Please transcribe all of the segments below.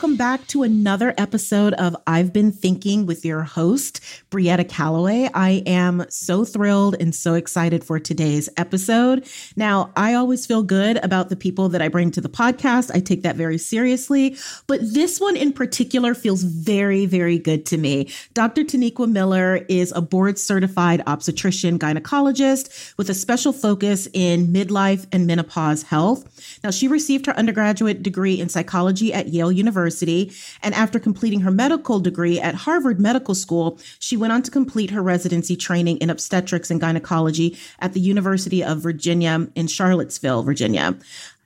Welcome back to another episode of I've Been Thinking with your host, Brietta Calloway. I am so thrilled and so excited for today's episode. Now, I always feel good about the people that I bring to the podcast. I take that very seriously, but this one in particular feels very, very good to me. Dr. Taniqua Miller is a board certified obstetrician gynecologist with a special focus in midlife and menopause health. Now, she received her undergraduate degree in psychology at Yale University. And after completing her medical degree at Harvard Medical School, she went on to complete her residency training in obstetrics and gynecology at the University of Virginia in Charlottesville, Virginia.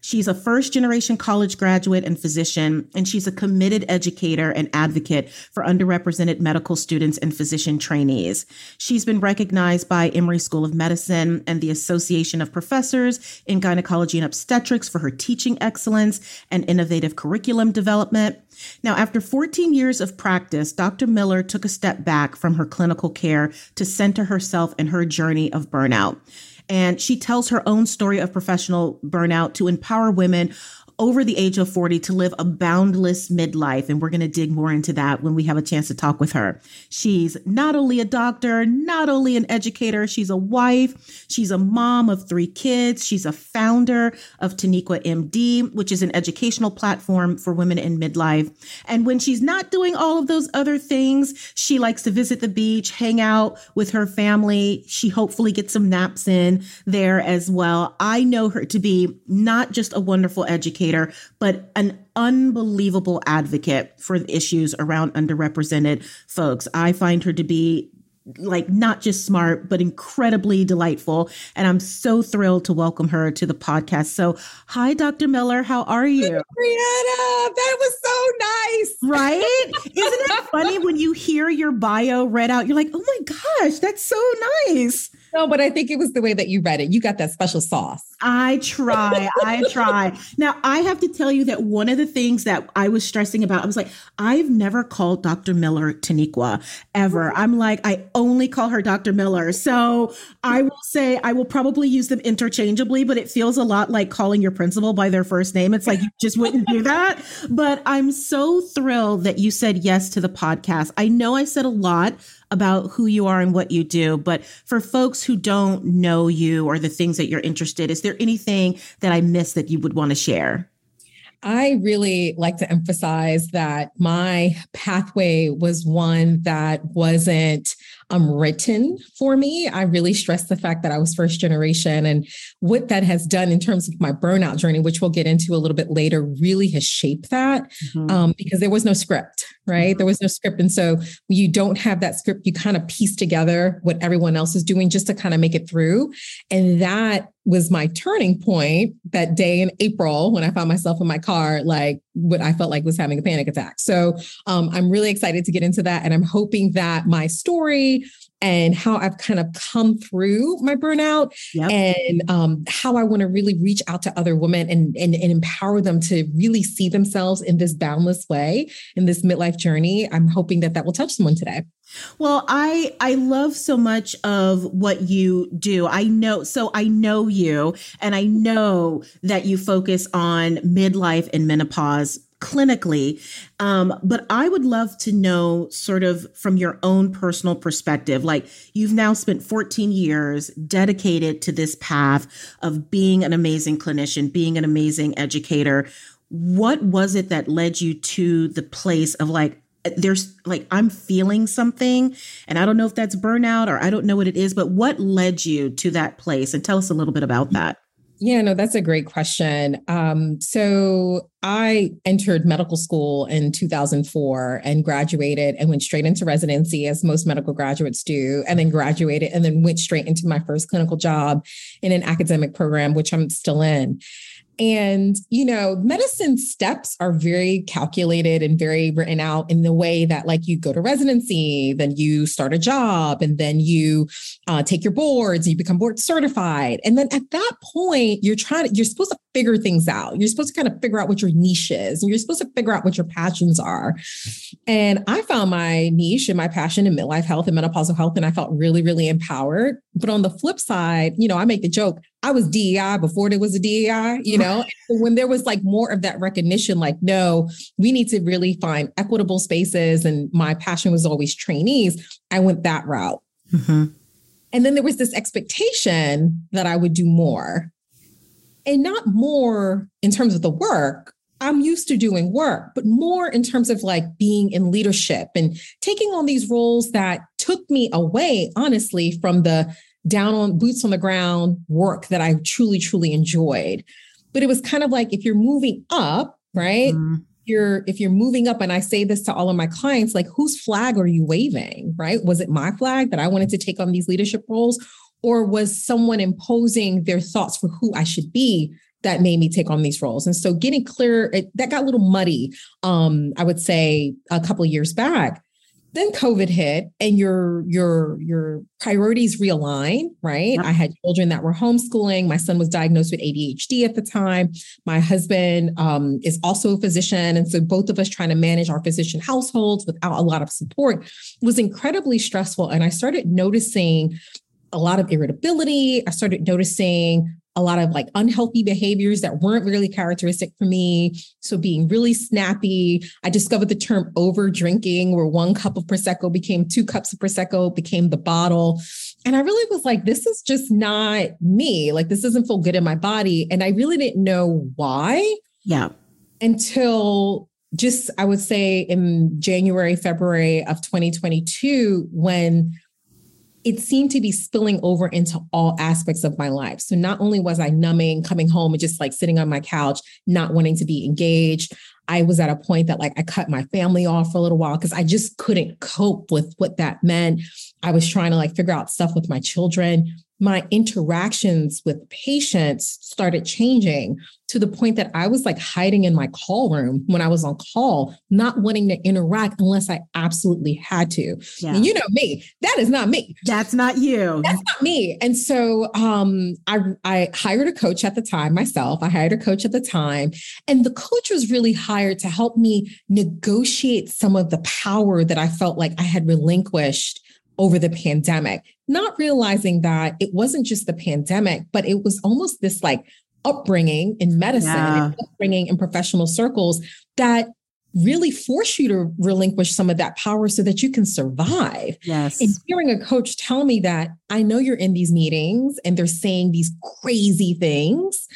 She's a first generation college graduate and physician, and she's a committed educator and advocate for underrepresented medical students and physician trainees. She's been recognized by Emory School of Medicine and the Association of Professors in Gynecology and Obstetrics for her teaching excellence and innovative curriculum development. Now, after 14 years of practice, Dr. Miller took a step back from her clinical care to center herself in her journey of burnout. And she tells her own story of professional burnout to empower women over the age of 40 to live a boundless midlife. And we're going to dig more into that when we have a chance to talk with her. She's not only a doctor, not only an educator, she's a wife, she's a mom of three kids, she's a founder of Taniqua MD, which is an educational platform for women in midlife. And when she's not doing all of those other things, she likes to visit the beach, hang out with her family. She hopefully gets some naps in there as well. I know her to be not just a wonderful educator educator, but an unbelievable advocate for the issues around underrepresented folks. I find her to be like not just smart, but incredibly delightful. And I'm so thrilled to welcome her to the podcast. So, hi, Dr. Miller. How are you? Brietta, that was so nice. Right? Isn't it funny when you hear your bio read out? You're like, oh my gosh, that's so nice. No, but I think it was the way that you read it. You got that special sauce. I try. I try. Now, I have to tell you that one of the things that I was stressing about, I was like, I've never called Dr. Miller Taniqua ever. I'm like, I only call her Dr. Miller. So I will say I will probably use them interchangeably, but it feels a lot like calling your principal by their first name. It's like you just wouldn't do that. But I'm so thrilled that you said yes to the podcast. I know I said a lot about who you are and what you do. But for folks who don't know you or the things that you're interested, is there anything that I missed that you would want to share? I really like to emphasize that my pathway was one that wasn't um, written for me. I really stress the fact that I was first generation and what that has done in terms of my burnout journey, which we'll get into a little bit later, really has shaped that mm-hmm. um, because there was no script, right? Mm-hmm. There was no script. And so you don't have that script, you kind of piece together what everyone else is doing just to kind of make it through. And that was my turning point that day in April when I found myself in my car, like what I felt like was having a panic attack. So um, I'm really excited to get into that. And I'm hoping that my story and how I've kind of come through my burnout yep. and um, how I want to really reach out to other women and, and, and empower them to really see themselves in this boundless way in this midlife journey. I'm hoping that that will touch someone today. Well, I I love so much of what you do. I know so I know you and I know that you focus on midlife and menopause clinically. Um, but I would love to know, sort of from your own personal perspective, like you've now spent 14 years dedicated to this path of being an amazing clinician, being an amazing educator. What was it that led you to the place of like, there's like I'm feeling something and I don't know if that's burnout or I don't know what it is but what led you to that place and tell us a little bit about that. Yeah, no, that's a great question. Um, so I entered medical school in 2004 and graduated and went straight into residency, as most medical graduates do, and then graduated and then went straight into my first clinical job in an academic program, which I'm still in. And, you know, medicine steps are very calculated and very written out in the way that, like, you go to residency, then you start a job, and then you uh, take your boards, you become board certified. And then at that point, you're trying to, you're supposed to figure things out. You're supposed to kind of figure out what your niche is and you're supposed to figure out what your passions are. And I found my niche and my passion in midlife health and menopausal health. And I felt really, really empowered. But on the flip side, you know, I make the joke, I was DEI before there was a DEI, you know, when there was like more of that recognition, like, no, we need to really find equitable spaces. And my passion was always trainees. I went that route. Mm-hmm. And then there was this expectation that I would do more and not more in terms of the work. I'm used to doing work, but more in terms of like being in leadership and taking on these roles that took me away, honestly, from the down on boots on the ground work that I truly, truly enjoyed. But it was kind of like if you're moving up, right? Mm-hmm. You're if you're moving up, and I say this to all of my clients, like whose flag are you waving? Right? Was it my flag that I wanted to take on these leadership roles? Or was someone imposing their thoughts for who I should be that made me take on these roles? And so getting clear, it, that got a little muddy, um, I would say a couple years back. Then COVID hit and your your your priorities realign, right? Yep. I had children that were homeschooling. My son was diagnosed with ADHD at the time. My husband um, is also a physician. And so both of us trying to manage our physician households without a lot of support was incredibly stressful. And I started noticing a lot of irritability. I started noticing a lot of like unhealthy behaviors that weren't really characteristic for me. So being really snappy. I discovered the term over drinking, where one cup of Prosecco became two cups of Prosecco, became the bottle. And I really was like, this is just not me. Like, this doesn't feel good in my body. And I really didn't know why. Yeah. Until just, I would say in January, February of 2022, when it seemed to be spilling over into all aspects of my life. So not only was I numbing, coming home and just like sitting on my couch, not wanting to be engaged, I was at a point that like I cut my family off for a little while because I just couldn't cope with what that meant. I was trying to like figure out stuff with my children my interactions with patients started changing to the point that I was like hiding in my call room when I was on call, not wanting to interact unless I absolutely had to. Yeah. And you know me, that is not me. That's not you. That's not me. And so um, I, I hired a coach at the time myself. I hired a coach at the time. And the coach was really hired to help me negotiate some of the power that I felt like I had relinquished over the pandemic, not realizing that it wasn't just the pandemic, but it was almost this like upbringing in medicine yeah. and upbringing in professional circles that really force you to relinquish some of that power so that you can survive. Yes. And hearing a coach tell me that I know you're in these meetings and they're saying these crazy things.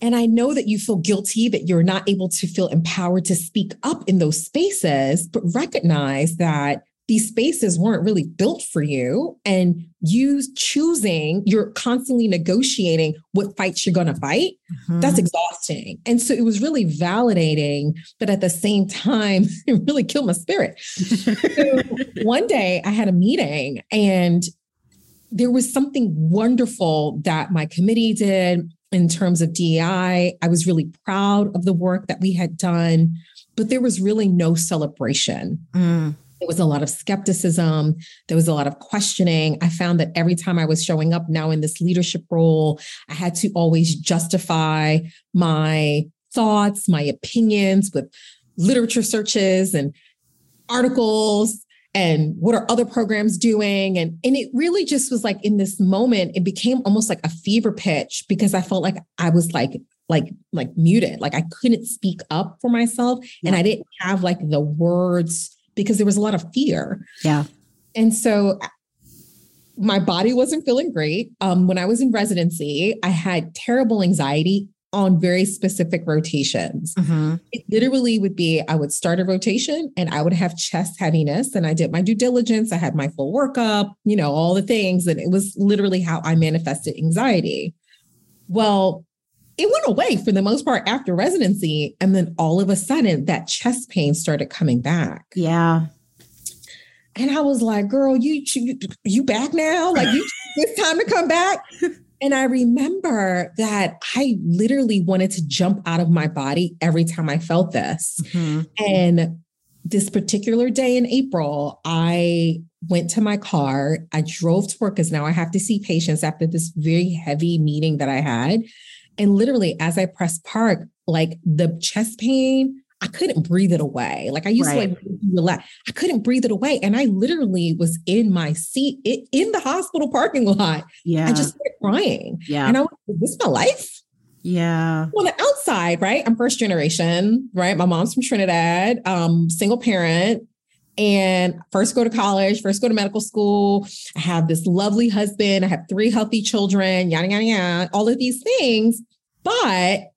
And I know that you feel guilty that you're not able to feel empowered to speak up in those spaces, but recognize that these spaces weren't really built for you and you choosing you're constantly negotiating what fights you're going to fight mm-hmm. that's exhausting and so it was really validating but at the same time it really killed my spirit so one day i had a meeting and there was something wonderful that my committee did in terms of DEI. I was really proud of the work that we had done, but there was really no celebration. Mm there was a lot of skepticism. There was a lot of questioning. I found that every time I was showing up now in this leadership role, I had to always justify my thoughts, my opinions with literature searches and articles and what are other programs doing and and it really just was like in this moment it became almost like a fever pitch because i felt like i was like like like muted like i couldn't speak up for myself yeah. and i didn't have like the words because there was a lot of fear. Yeah. And so my body wasn't feeling great. Um, when I was in residency, I had terrible anxiety on very specific rotations. Mm-hmm. It literally would be I would start a rotation and I would have chest heaviness. And I did my due diligence. I had my full workup, you know, all the things. And it was literally how I manifested anxiety. Well, it went away for the most part after residency. And then all of a sudden, that chest pain started coming back. Yeah. And I was like, girl, you, you, you back now? Like, you, it's time to come back. And I remember that I literally wanted to jump out of my body every time I felt this. Mm-hmm. And this particular day in April, I went to my car. I drove to work because now I have to see patients after this very heavy meeting that I had. And literally, as I pressed park, like the chest pain, I couldn't breathe it away. Like I used right. to like relax. I couldn't breathe it away. And I literally was in my seat in the hospital parking lot. Yeah. I just started crying. Yeah. And I was, is this my life? Yeah. On the outside, right? I'm first generation, right? My mom's from Trinidad, um, single parent, and first go to college, first go to medical school. I have this lovely husband. I have three healthy children, yada, yada, yada, all of these things. But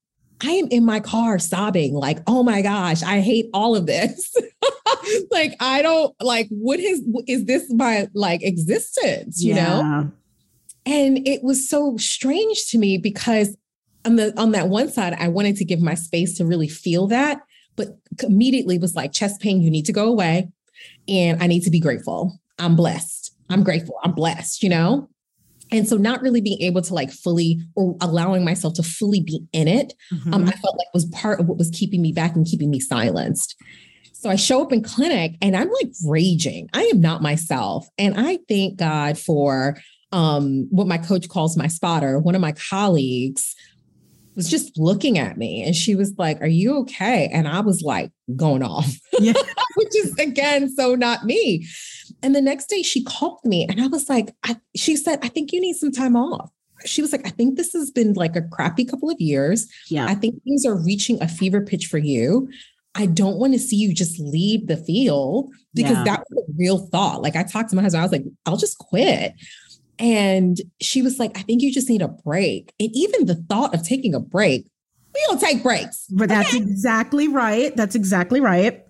I am in my car sobbing, like, oh my gosh, I hate all of this. like, I don't like what is is this my like existence, you yeah. know? And it was so strange to me because on the on that one side, I wanted to give my space to really feel that, but immediately was like, chest pain, you need to go away. And I need to be grateful. I'm blessed. I'm grateful. I'm blessed, you know? And so not really being able to like fully or allowing myself to fully be in it, mm-hmm. um, I felt like was part of what was keeping me back and keeping me silenced. So I show up in clinic and I'm like raging. I am not myself. And I thank God for um, what my coach calls my spotter. One of my colleagues was just looking at me and she was like, Are you okay? And I was like, going off, yeah. which is again so not me. And the next day she called me and I was like, I, She said, I think you need some time off. She was like, I think this has been like a crappy couple of years. Yeah. I think things are reaching a fever pitch for you. I don't want to see you just leave the field because yeah. that was a real thought. Like I talked to my husband, I was like, I'll just quit. And she was like, I think you just need a break. And even the thought of taking a break, we don't take breaks. But that's okay? exactly right. That's exactly right.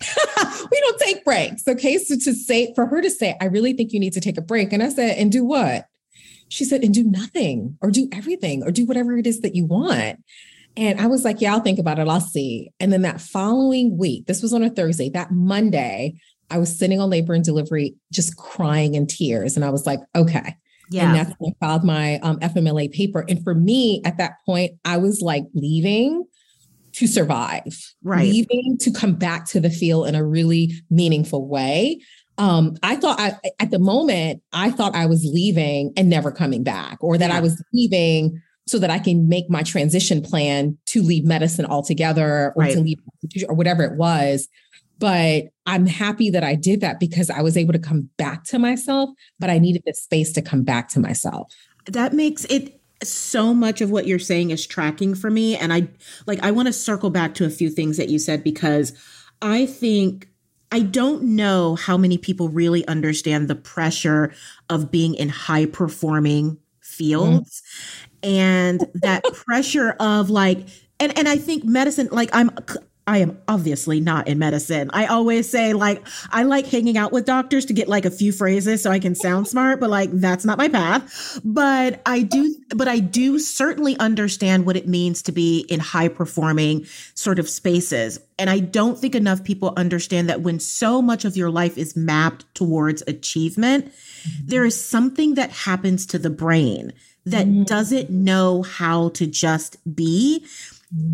we don't take breaks. Okay. So to say, for her to say, I really think you need to take a break. And I said, and do what? She said, and do nothing or do everything or do whatever it is that you want. And I was like, yeah, I'll think about it. I'll see. And then that following week, this was on a Thursday, that Monday, I was sitting on labor and delivery, just crying in tears. And I was like, okay. Yeah. And that's when I filed my um, FMLA paper. And for me, at that point, I was like leaving to survive, right. leaving to come back to the field in a really meaningful way. Um, I thought I, at the moment, I thought I was leaving and never coming back, or that yeah. I was leaving so that I can make my transition plan to leave medicine altogether or right. to leave or whatever it was. But I'm happy that I did that because I was able to come back to myself, but I needed the space to come back to myself. That makes it so much of what you're saying is tracking for me. And I like, I want to circle back to a few things that you said because I think I don't know how many people really understand the pressure of being in high performing fields mm-hmm. and that pressure of like and and I think medicine like I'm I am obviously not in medicine. I always say, like, I like hanging out with doctors to get like a few phrases so I can sound smart, but like, that's not my path. But I do, but I do certainly understand what it means to be in high performing sort of spaces. And I don't think enough people understand that when so much of your life is mapped towards achievement, mm-hmm. there is something that happens to the brain that mm-hmm. doesn't know how to just be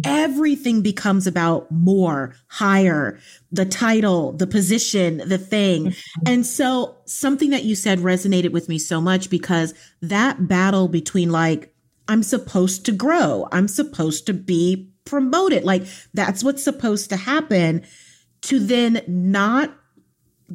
everything becomes about more, higher, the title, the position, the thing. Mm-hmm. And so something that you said resonated with me so much because that battle between like, I'm supposed to grow, I'm supposed to be promoted, like that's what's supposed to happen, to then not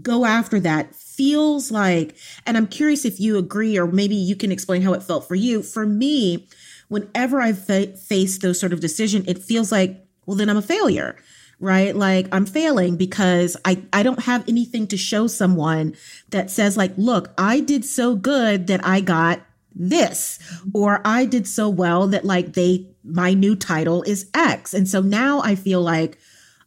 go after that feels like, and I'm curious if you agree, or maybe you can explain how it felt for you. For me, whenever I fa- face those sort of decision, it feels like, well, then I'm a failure, right? Like I'm failing because I, I don't have anything to show someone that says like, look, I did so good that I got this, or I did so well that like they, my new title is X. And so now I feel like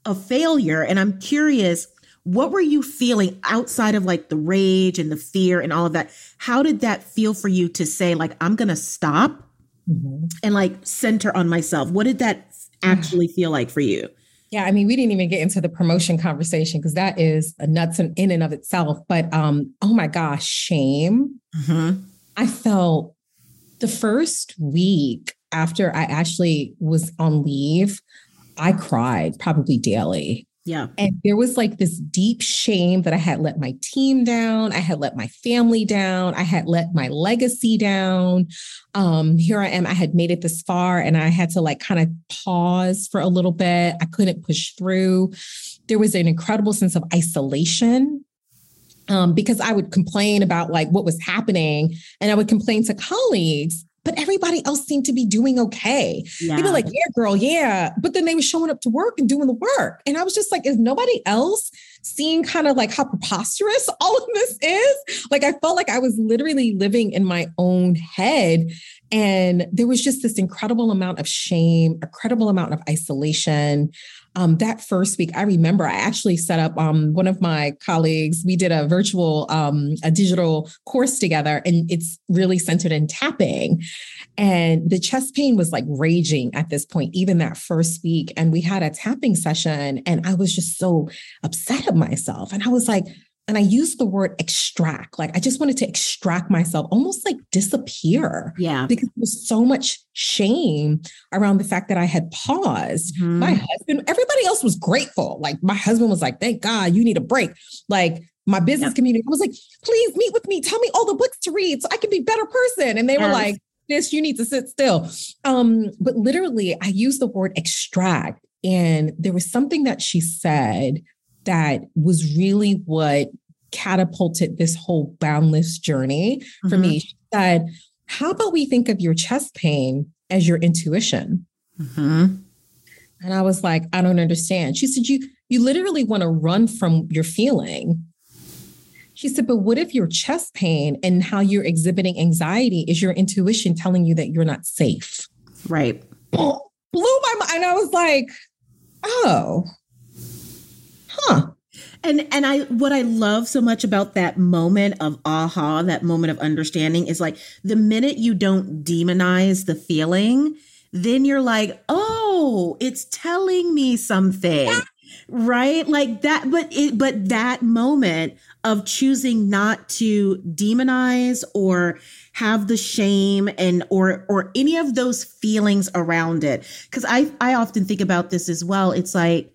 a failure. And I'm curious, what were you feeling outside of like the rage and the fear and all of that? How did that feel for you to say, like, I'm going to stop mm-hmm. and like center on myself. What did that actually feel like for you? Yeah, I mean, we didn't even get into the promotion conversation because that is a nuts in, in and of itself. But um, oh my gosh, shame. Mm-hmm. I felt the first week after I actually was on leave, I cried probably daily. Yeah. And there was like this deep shame that I had let my team down. I had let my family down. I had let my legacy down. Um, here I am. I had made it this far and I had to like kind of pause for a little bit. I couldn't push through. There was an incredible sense of isolation um, because I would complain about like what was happening and I would complain to colleagues but everybody else seemed to be doing okay. Yeah. They were like, yeah, girl, yeah. But then they were showing up to work and doing the work. And I was just like, is nobody else seeing kind of like how preposterous all of this is? Like, I felt like I was literally living in my own head. And there was just this incredible amount of shame, a credible amount of isolation um, that first week, I remember I actually set up um, one of my colleagues. We did a virtual, um, a digital course together, and it's really centered in tapping. And the chest pain was like raging at this point, even that first week. And we had a tapping session, and I was just so upset at myself. And I was like, and I used the word extract. Like I just wanted to extract myself, almost like disappear. Yeah. Because there was so much shame around the fact that I had paused. Mm-hmm. My husband, everybody else was grateful. Like my husband was like, thank God you need a break. Like my business yep. community I was like, please meet with me. Tell me all the books to read so I can be a better person. And they yes. were like, this, you need to sit still. Um, but literally I used the word extract. And there was something that she said that was really what catapulted this whole boundless journey for mm-hmm. me. She said, How about we think of your chest pain as your intuition? Mm-hmm. And I was like, I don't understand. She said, You you literally want to run from your feeling. She said, but what if your chest pain and how you're exhibiting anxiety is your intuition telling you that you're not safe? Right. Blew my mind. And I was like, oh, huh. And and I what I love so much about that moment of aha, that moment of understanding is like the minute you don't demonize the feeling, then you're like, "Oh, it's telling me something." right? Like that but it but that moment of choosing not to demonize or have the shame and or or any of those feelings around it cuz I I often think about this as well. It's like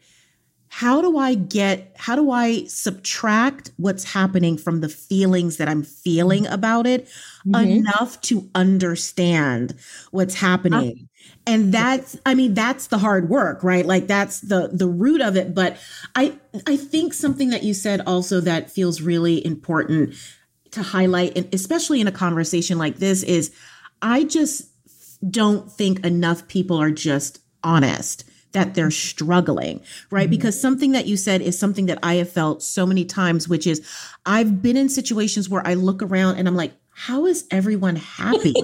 how do I get, how do I subtract what's happening from the feelings that I'm feeling about it mm-hmm. enough to understand what's happening? and that's i mean that's the hard work right? Like that's the the root of it. But i i think something that you said also that feels really important to highlight and especially in a conversation like this is i just don't think enough people are just honest that they're struggling, right? Mm-hmm. Because something that you said is something that I have felt so many times, which is I've been in situations where I look around and I'm like, how is everyone happy?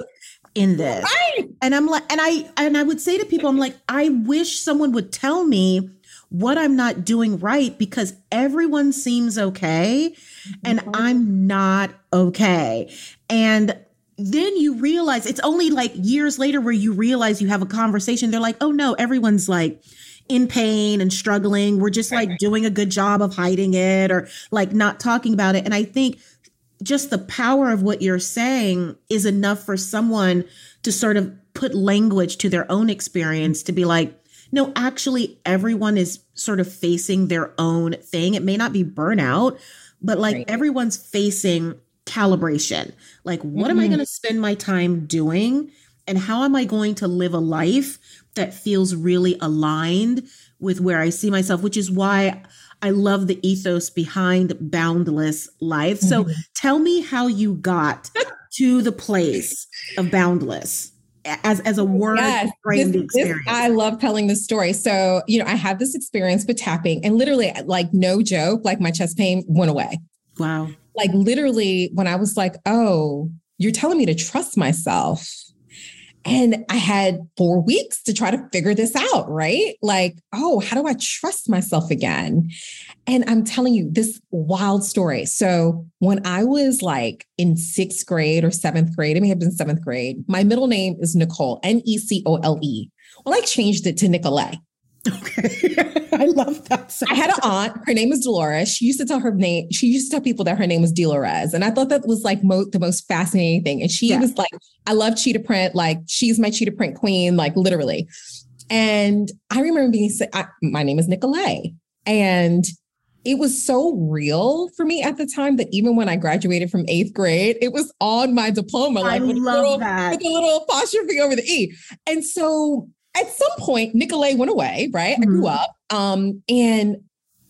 in this right. and i'm like and i and i would say to people i'm like i wish someone would tell me what i'm not doing right because everyone seems okay and mm-hmm. i'm not okay and then you realize it's only like years later where you realize you have a conversation. They're like, oh no, everyone's like in pain and struggling. We're just like doing a good job of hiding it or like not talking about it. And I think just the power of what you're saying is enough for someone to sort of put language to their own experience to be like, no, actually, everyone is sort of facing their own thing. It may not be burnout, but like right. everyone's facing calibration. Like, what mm-hmm. am I mm-hmm. going to spend my time doing? And how am I going to live a life that feels really aligned with where I see myself, which is why I love the ethos behind Boundless Life. Mm-hmm. So tell me how you got to the place of Boundless as as a word yes, framed this, experience. This, I love telling this story. So, you know, I had this experience with tapping and literally like no joke, like my chest pain went away. Wow like literally when I was like, oh, you're telling me to trust myself. And I had four weeks to try to figure this out, right? Like, oh, how do I trust myself again? And I'm telling you this wild story. So, when I was like in sixth grade or seventh grade, it may have been seventh grade, my middle name is Nicole, N E C O L E. Well, I changed it to Nicolette. Okay. I love that. Sound. I had an aunt. Her name is Dolores. She used to tell her name. She used to tell people that her name was Dolores, and I thought that was like mo- the most fascinating thing. And she yeah. was like, "I love cheetah print. Like she's my cheetah print queen. Like literally." And I remember being, I, my name is Nicolay. And it was so real for me at the time that even when I graduated from eighth grade, it was on my diploma, like I with, love little, that. with a little apostrophe over the E. And so at some point, Nicolay went away, right? Mm-hmm. I grew mm-hmm. up. Um, and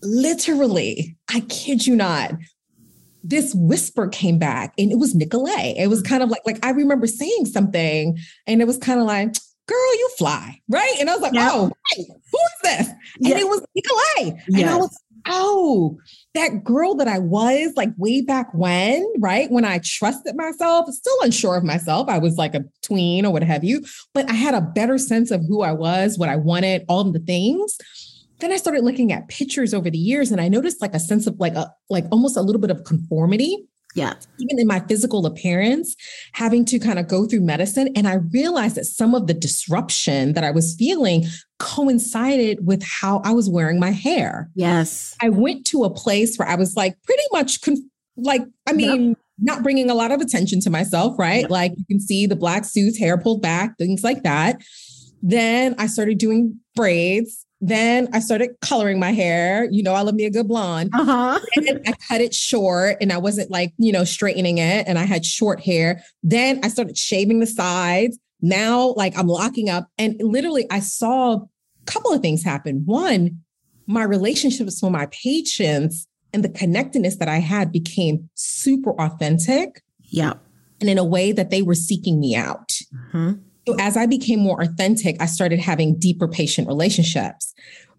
literally, I kid you not, this whisper came back and it was Nicolay. It was kind of like, like I remember saying something and it was kind of like, girl, you fly, right? And I was like, yep. oh, who is this? And it was Nicolay. Yes. And I was, oh, that girl that I was like way back when, right? When I trusted myself, still unsure of myself. I was like a tween or what have you, but I had a better sense of who I was, what I wanted, all the things then I started looking at pictures over the years and I noticed like a sense of like a like almost a little bit of conformity. Yeah. Even in my physical appearance, having to kind of go through medicine. And I realized that some of the disruption that I was feeling coincided with how I was wearing my hair. Yes. I went to a place where I was like pretty much con- like, I mean, yep. not bringing a lot of attention to myself, right? Yep. Like you can see the black suits, hair pulled back, things like that. Then I started doing braids then I started coloring my hair. You know, I love me a good blonde. Uh-huh. and I cut it short and I wasn't like, you know, straightening it and I had short hair. Then I started shaving the sides. Now, like I'm locking up. And literally, I saw a couple of things happen. One, my relationships with my patients and the connectedness that I had became super authentic. Yeah. And in a way that they were seeking me out. Mm-hmm. So as I became more authentic, I started having deeper patient relationships.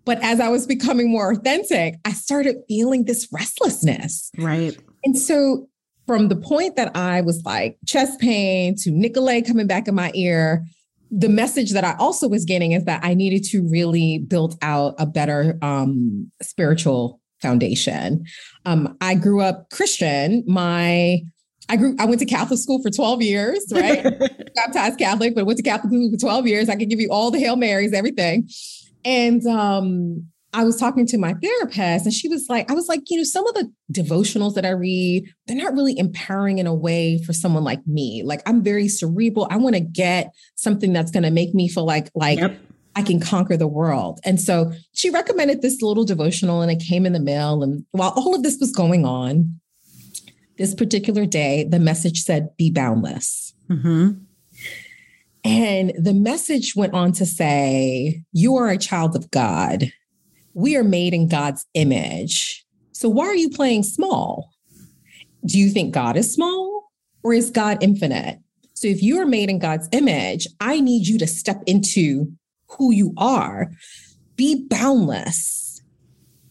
But as I was becoming more authentic, I started feeling this restlessness. Right. And so from the point that I was like chest pain to Nicolay coming back in my ear, the message that I also was getting is that I needed to really build out a better um, spiritual foundation. Um, I grew up Christian. My I grew, I went to Catholic school for 12 years, right? Baptized Catholic, but went to Catholic school for 12 years. I could give you all the Hail Marys, everything. And um, I was talking to my therapist, and she was like, I was like, you know, some of the devotionals that I read, they're not really empowering in a way for someone like me. Like I'm very cerebral. I want to get something that's going to make me feel like, like, yep. I can conquer the world. And so she recommended this little devotional and it came in the mail. And while all of this was going on, this particular day, the message said, be boundless. Mm-hmm. And the message went on to say, You are a child of God. We are made in God's image. So why are you playing small? Do you think God is small or is God infinite? So if you are made in God's image, I need you to step into who you are. Be boundless.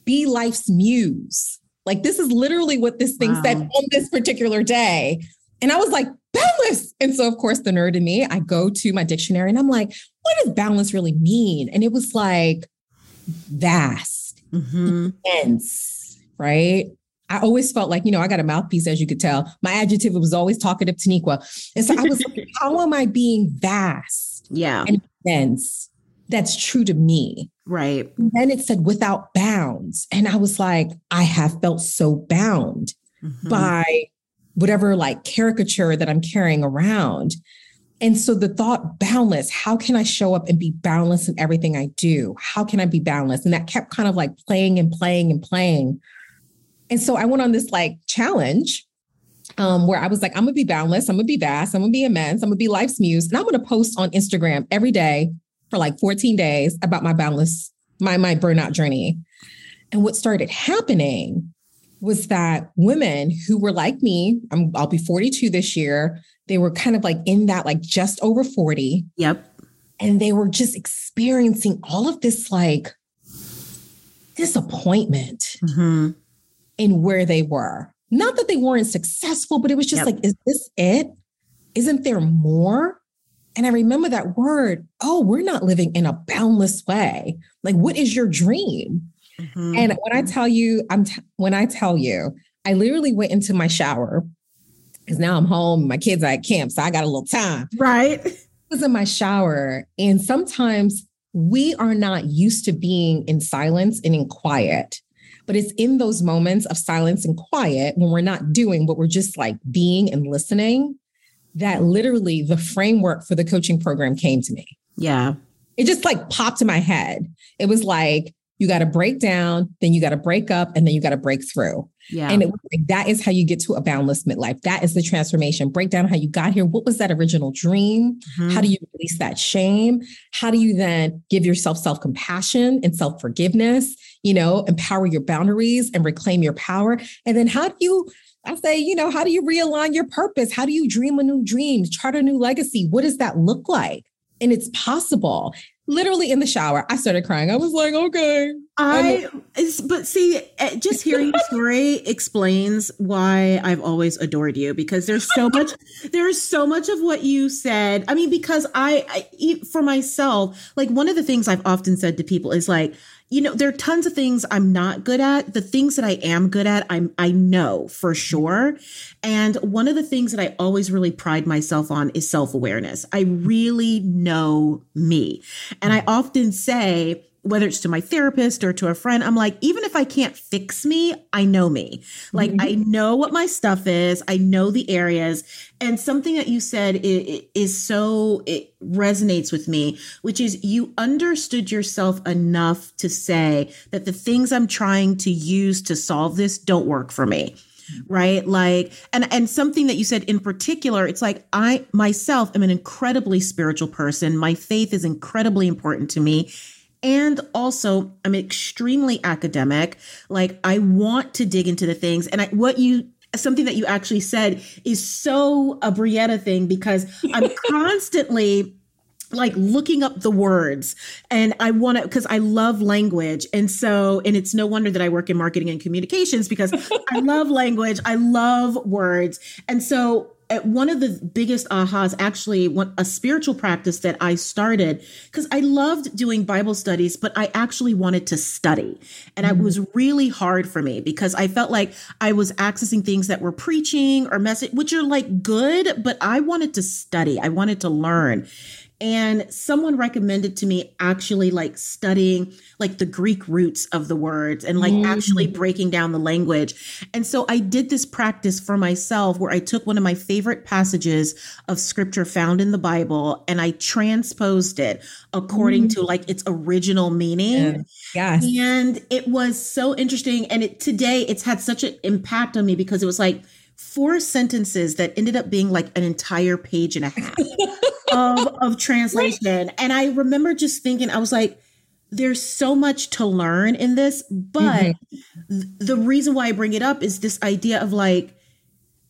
Be life's muse. Like this is literally what this thing wow. said on this particular day. And I was like, boundless. And so, of course, the nerd in me, I go to my dictionary and I'm like, what does boundless really mean? And it was like vast, mm-hmm. dense, right? I always felt like, you know, I got a mouthpiece, as you could tell. My adjective was always talkative Taniqua. And so I was like, how am I being vast? Yeah. And dense? That's true to me. Right. And then it said without bounds. And I was like, I have felt so bound mm-hmm. by whatever like caricature that I'm carrying around. And so the thought boundless, how can I show up and be boundless in everything I do? How can I be boundless? And that kept kind of like playing and playing and playing. And so I went on this like challenge um, where I was like, I'm gonna be boundless, I'm gonna be vast, I'm gonna be immense, I'm gonna be life's muse, and I'm gonna post on Instagram every day for like 14 days about my boundless, my, my burnout journey. And what started happening was that women who were like me, I'm, I'll be 42 this year, they were kind of like in that, like just over 40. Yep. And they were just experiencing all of this like disappointment mm-hmm. in where they were. Not that they weren't successful, but it was just yep. like, is this it? Isn't there more? And I remember that word, oh, we're not living in a boundless way. Like, what is your dream? Mm-hmm. And when I tell you, I'm t- when I tell you, I literally went into my shower because now I'm home, my kids are at camp, so I got a little time. Right. I was in my shower, and sometimes we are not used to being in silence and in quiet. But it's in those moments of silence and quiet when we're not doing, but we're just like being and listening that literally the framework for the coaching program came to me. Yeah. It just like popped in my head. It was like, you got to break down, then you got to break up, and then you got to break through. Yeah. And it, was like, that is how you get to a boundless midlife. That is the transformation. Break down how you got here. What was that original dream? Mhm. How do you release that shame? How do you then give yourself self compassion and self forgiveness? You know, empower your boundaries and reclaim your power. And then how do you, I say, you know, how do you realign your purpose? How do you dream a new dream, chart a new legacy? What does that look like? And it's possible. Literally in the shower, I started crying. I was like, okay. I, but see, eh, just hearing your story explains why I've always adored you because there's so much, there's so much of what you said. I mean, because I, I, for myself, like one of the things I've often said to people is like, you know, there are tons of things I'm not good at. The things that I am good at, I'm, I know for sure. And one of the things that I always really pride myself on is self awareness. I really know me. And I mm-hmm. often say, whether it's to my therapist or to a friend, I'm like, even if I can't fix me, I know me. Like, Mhm. I know what my stuff is, I know the areas. And something that you said i- i- is so, it resonates with me, which is you understood yourself enough to say that the things I'm trying to use to solve this don't work for me right like and and something that you said in particular it's like i myself am an incredibly spiritual person my faith is incredibly important to me and also i'm extremely academic. Like i want to dig into the things. And I, what you something that you actually said is so a brietta thing because i'm constantly like looking up the words and I want to because I love language. And so and it's no wonder that I work in marketing and communications because I love language. I love words. And so one of the biggest ahas actually one, a spiritual practice that I started because I loved doing Bible studies but I actually wanted to study. And it mm-hmm. was really hard for me because I felt like I was accessing things that were preaching or message which are like good but I wanted to study. I wanted to learn and someone recommended to me actually like studying like the greek roots of the words and like Mm. actually breaking down the language and so i did this practice for myself where i took one of my favorite passages of scripture found in the bible and i transposed it according to like its original meaning Yes. and it was so interesting. And it, today it's had such an impact on me because it was like four sentences that ended up being like an entire page and a half of, of translation. And I remember just thinking, I was like, there's so much to learn in this. But th- the reason why I bring it up is this idea of like,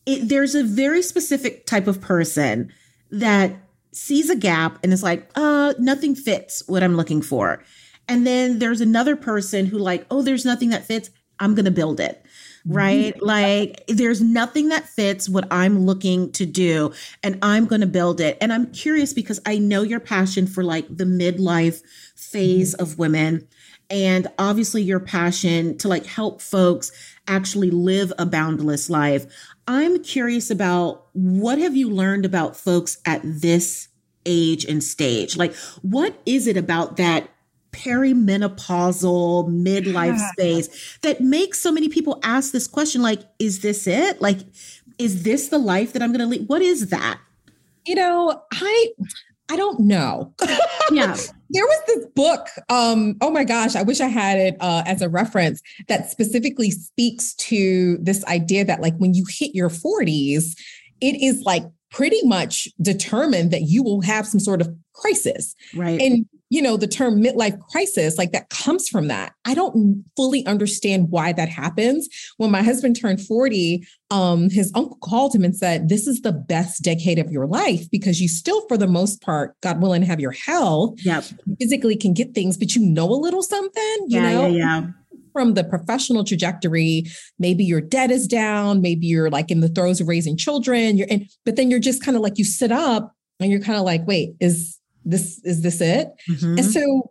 it, there's a very specific type of person that sees a gap and is like, uh, nothing fits what I'm looking for. And then there's another person who like, oh, there's nothing that fits. I'm going to build it. Right. Mm-hmm. Like there's nothing that fits what I'm looking to do and I'm going to build it. And I'm curious because I know your passion for like the midlife phase mm-hmm. of women and obviously your passion to like help folks actually live a boundless life. I'm curious about what have you learned about folks at this age and stage? Like what is it about that perimenopausal midlife Yeah. space that makes so many people ask this question like is this it? Like is this the life that I'm going to lead? What is that? You know, I I don't know. Yeah. there was this book um oh my gosh i wish i had it uh, as a reference that specifically speaks to this idea that like when you hit your 40s it is like pretty much determined that you will have some sort of crisis Right. and you know the term midlife crisis like that comes from that i don't fully understand why that happens when my husband turned 40 um his uncle called him and said this is the best decade of your life because you still for the most part god willing have your health yep. physically can get things but you know a little something you Yeah, know yeah, yeah. from the professional trajectory maybe your debt is down maybe you're like in the throes of raising children you're in but then you're just kind of like you sit up and you're kind of like wait is this is this it Mhm. and so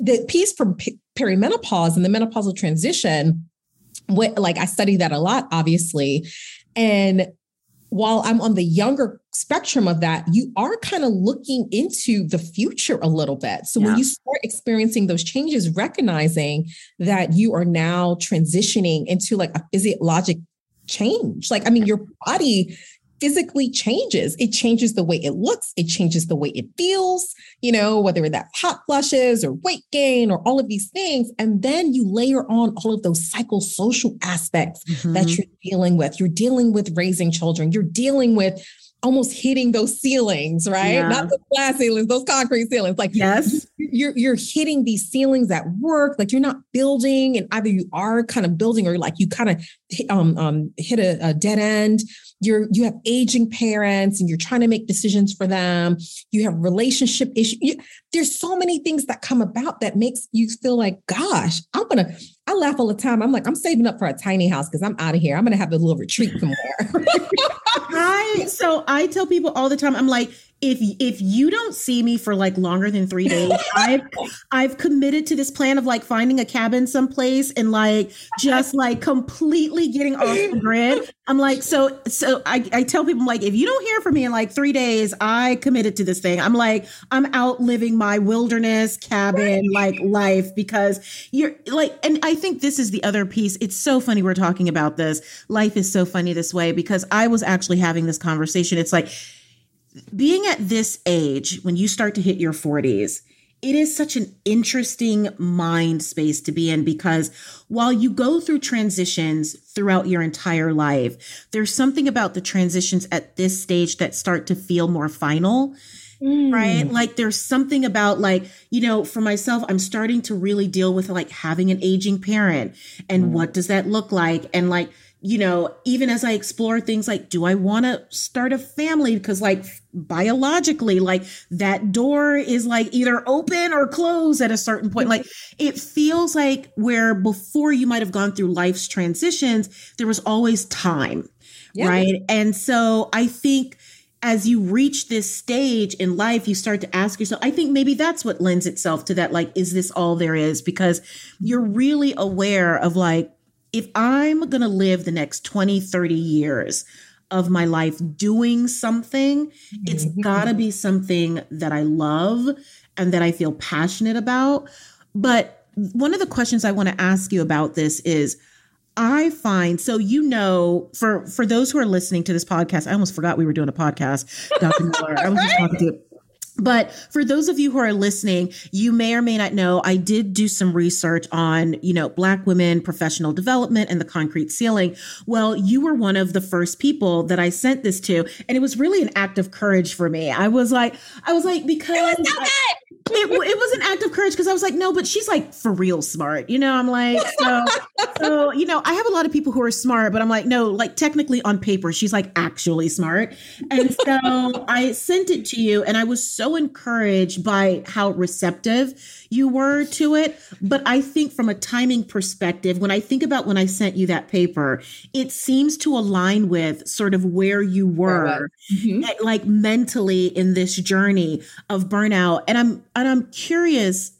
the piece from pe- perimenopause and the menopausal transition, what like I study that a lot, obviously. And while I'm on the younger spectrum of that, you are kind of looking into the future a little bit. So Yeah. when you start experiencing those changes, recognizing that you are now transitioning into like a physiologic change. Like, I mean, your body physically changes. It changes the way it looks, it changes the way it feels, you know, whether that hot flushes or weight gain or all of these things. And then you layer on all of those psychosocial aspects mm-hmm. that you're dealing with. You're dealing with raising children, you're dealing with almost hitting those ceilings, right? Yeah. Not the glass ceilings, those concrete ceilings. Like yes, you're you're hitting these ceilings at work. Like you're not building, and either you are kind of building or like you kind of um, um, hit a, a dead end you're you have aging parents and you're trying to make decisions for them. You have relationship issues there's so many things that come about that makes you feel like gosh i'm gonna i laugh all the time i'm like i'm saving up for a tiny house because i'm out of here i'm gonna have a little retreat somewhere i so i tell people all the time i'm like if if you don't see me for like longer than three days, I've I've committed to this plan of like finding a cabin someplace and like just like completely getting off the grid. I'm like, so so I, I tell people I'm like, if you don't hear from me in like three days, I committed to this thing. I'm like, I'm out living my wilderness cabin like life because you're like, and I think this is the other piece. It's so funny we're talking about this. Life is so funny this way because I was actually having this conversation. It's like being at this age, when you start to hit your 40s, it is such an interesting mind space to be in because while you go through transitions throughout your entire life, there's something about the transitions at this stage that start to feel more final. Mm. Right. Like there's something about like, you know, for myself, I'm starting to really deal with like having an aging parent and mm. what does that look like? And like, you know, even as I explore things like, do I want to start a family? Because, like, biologically, like that door is like either open or closed at a certain point. Like, it feels like where before you might have gone through life's transitions, there was always time. Yeah. Right. And so I think as you reach this stage in life, you start to ask yourself, I think maybe that's what lends itself to that. Like, is this all there is? Because you're really aware of like, if I'm going to live the next 20, 30 years of my life doing something, mm-hmm. it's got to be something that I love and that I feel passionate about. But one of the questions I want to ask you about this is I find so you know for for those who are listening to this podcast, I almost forgot we were doing a podcast, Dr. Miller. I was just talking to you. but for those of you who are listening, you may or may not know I did do some research on, you know, black women professional development and the concrete ceiling. Well, you were one of the first people that I sent this to, and it was really an act of courage for me. I was like, I was like because it was, so I, it, it was an act of courage because I was like, no, but she's like for real smart, you know. I'm like, so, so you know, I have a lot of people who are smart, but I'm like, no, like technically on paper, she's like actually smart, and so I sent it to you, and I was so so encouraged by how receptive you were to it. But I think from a timing perspective, when I think about when I sent you that paper, it seems to align with sort of where you were, mm-hmm. at, like mentally in this journey of burnout. And I'm and I'm curious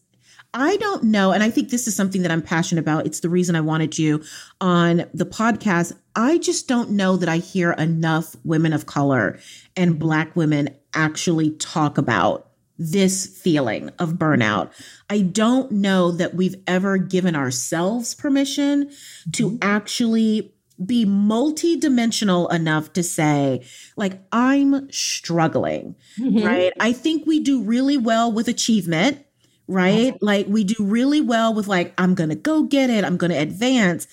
I don't know. And I think this is something that I'm passionate about. It's the reason I wanted you on the podcast. I just don't know that I hear enough women of color and Black women actually talk about this feeling of burnout. I don't know that we've ever given ourselves permission to mm-hmm. actually be multidimensional enough to say, like, I'm struggling, mm-hmm. right? I think we do really well with achievement, right? Like, we do really well with, like, I'm going to go get it, I'm going to advance.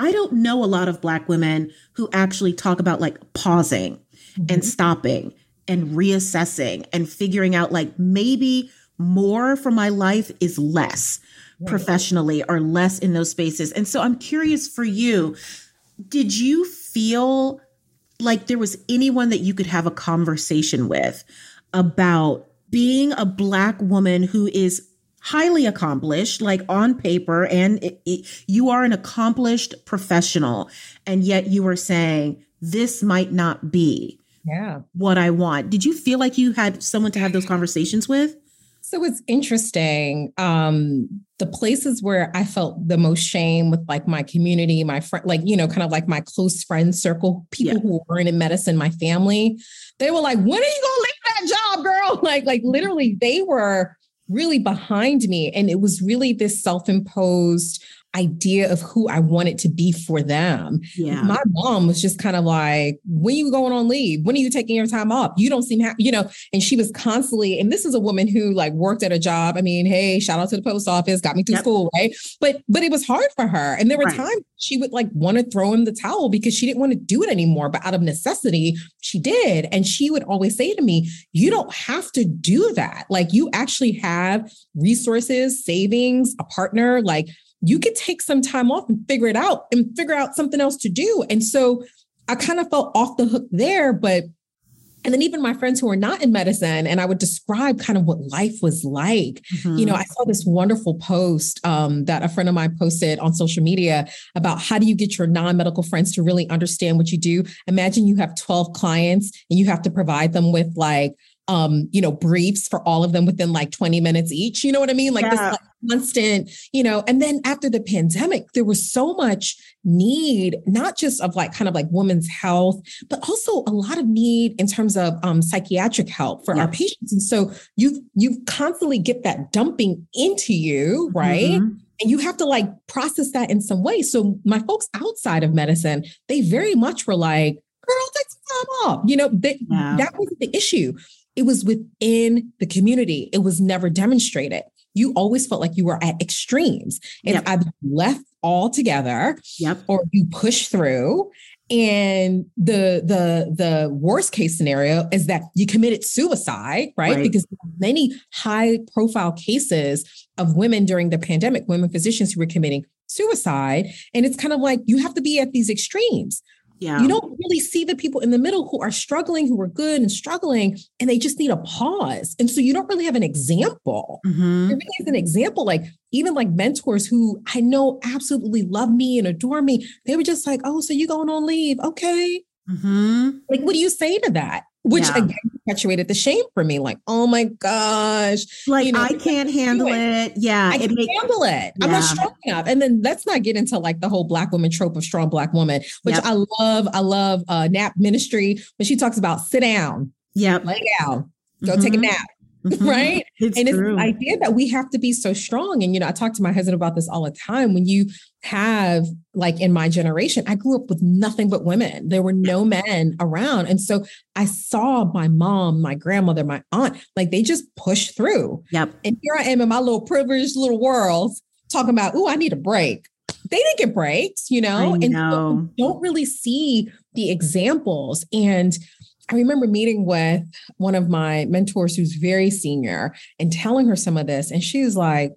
I don't know a lot of Black women who actually talk about like pausing mm-hmm. and stopping and reassessing and figuring out like maybe more for my life is less right. professionally or less in those spaces. And so I'm curious for you, did you feel like there was anyone that you could have a conversation with about being a black woman who is highly accomplished like on paper and it, it, you are an accomplished professional and yet you are saying this might not be yeah what i want did you feel like you had someone to have those conversations with so it's interesting um the places where i felt the most shame with like my community my friend like you know kind of like my close friend circle people yeah. who weren't in medicine my family they were like when are you gonna leave that job girl like like literally they were really behind me and it was really this self-imposed idea of who I wanted to be for them. Yeah. My mom was just kind of like, when are you going on leave? When are you taking your time off? You don't seem happy, you know, and she was constantly, and this is a woman who like worked at a job. I mean, hey, shout out to the post office, got me through yep. school, right? But but it was hard for her. And there were right. times she would like want to throw in the towel because she didn't want to do it anymore. But out of necessity, she did. And she would always say to me, you don't have to do that. Like you actually have resources, savings, a partner, like you could take some time off and figure it out and figure out something else to do. And so I kind of felt off the hook there, but and then even my friends who are not in medicine and i would describe kind of what life was like mm-hmm. you know i saw this wonderful post um, that a friend of mine posted on social media about how do you get your non-medical friends to really understand what you do imagine you have 12 clients and you have to provide them with like um, you know, briefs for all of them within like 20 minutes each. You know what I mean? Like yeah. this like, constant, you know, and then after the pandemic, there was so much need, not just of like kind of like women's health, but also a lot of need in terms of um, psychiatric help for yeah. our patients. And so you you constantly get that dumping into you, right? Mm-hmm. And you have to like process that in some way. So my folks outside of medicine, they very much were like, girl, take some time off. You know, they, that wasn't the issue. It was within the community. It was never demonstrated. You always felt like you were at extremes. And yep. either left altogether yep. or you push through. And the the the worst case scenario is that you committed suicide, right? right. Because many high profile cases of women during the pandemic, women physicians who were committing suicide. And it's kind of like you have to be at these extremes. Yeah. You don't really see the people in the middle who are struggling, who are good and struggling, and they just need a pause. And so you don't really have an example. Mm-hmm. There really is an example, like even like mentors who I know absolutely love me and adore me. They were just like, oh, so you going on leave. Okay. Mm-hmm. Like, what do you say to that? Which yeah. again perpetuated the shame for me. Like, oh my gosh, like you know, I can't handle it. it. Yeah, I can make, handle it. Yeah. I'm not strong enough. And then let's not get into like the whole black woman trope of strong black woman, which yep. I love. I love uh, nap ministry when she talks about sit down, yeah, lay down, go mm-hmm. take a mm-hmm. nap. Mm-hmm. right? It's and true. it's the idea that we have to be so strong. And, you know, I talk to my husband about this all the time. When you have, like in my generation, I grew up with nothing but women, there were no men around. And so I saw my mom, my grandmother, my aunt, like they just push through. Yep. And here I am in my little privileged little world talking about, oh, I need a break. They didn't get breaks, you know, and so don't really see the examples. And I remember meeting with one of my mentors who's very senior and telling her some of this. And she's like,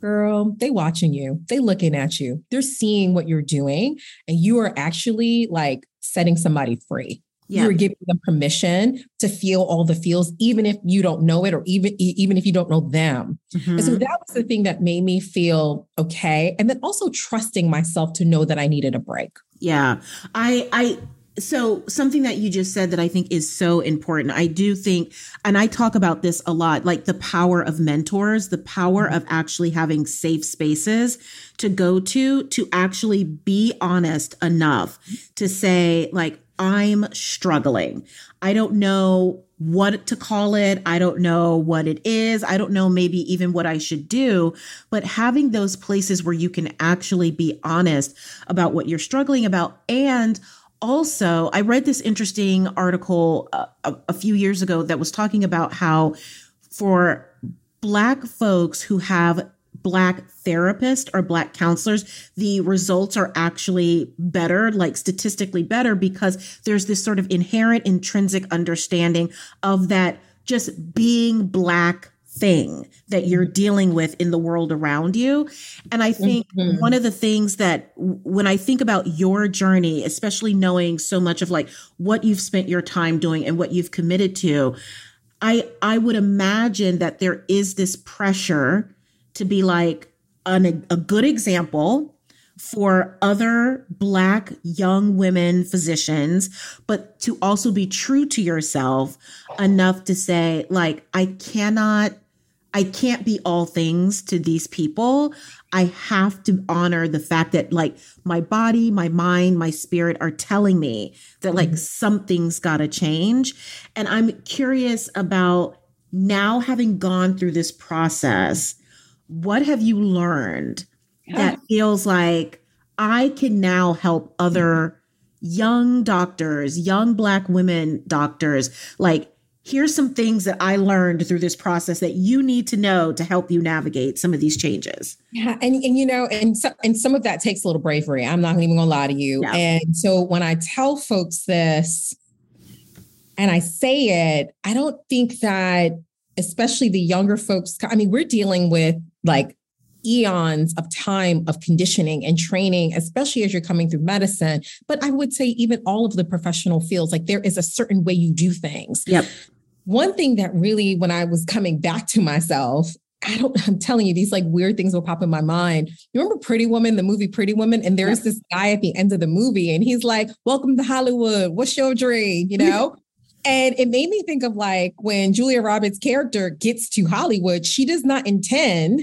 girl, they watching you. They looking at you. They're seeing what you're doing. And you are actually like setting somebody free. Yeah. You're giving them permission to feel all the feels, even if you don't know it, or even even if you don't know them. Mm-hmm. And so mm-hmm. that was the thing that made me feel okay. And then also trusting myself to know that I needed a break. Yeah. I I so something that you just said that I think is so important. I do think, and I talk about this a lot, like the power of mentors, the power mm-hmm. of actually having safe spaces to go to, to actually be honest enough mm-hmm. to say, like, I'm struggling. I don't know what to call it. I don't know what it is. I don't know maybe even what I should do. But having those places where you can actually be honest about what you're struggling about and also, I read this interesting article uh, a, a few years ago that was talking about how for Black folks who have Black therapists or Black counselors, the results are actually better, like statistically better, because there's this sort of inherent intrinsic understanding of that just being Black thing that you're dealing with in the world around you. And I think mm-hmm. one of the things that when I think about your journey, especially knowing so much of like what you've spent your time doing and what you've committed to, I I would imagine that there is this pressure to be like an, a good example for other Black young women physicians, but to also be true to yourself enough to say, like, I cannot I can't be all things to these people. I have to honor the fact that like my body, my mind, my spirit are telling me that like mm-hmm. something's got to change. And I'm curious about now having gone through this process, what have you learned yeah. that feels like I can now help other young doctors, young Black women doctors, like here's some things that I learned through this process that you need to know to help you navigate some of these changes. Yeah, and and you know, and so, and some of that takes a little bravery. I'm not even gonna lie to you. Yeah. And so when I tell folks this, and I say it, I don't think that, especially the younger folks. I mean, we're dealing with like eons of time of conditioning and training, especially as you're coming through medicine. But I would say even all of the professional fields, like there is a certain way you do things. Yep. One thing that really, when I was coming back to myself, I don't, I'm telling you, these like weird things will pop in my mind. You remember Pretty Woman, the movie Pretty Woman? And there's this guy at the end of the movie, and he's like, Welcome to Hollywood. What's your dream? You know? and it made me think of like when Julia Roberts' character gets to Hollywood, she does not intend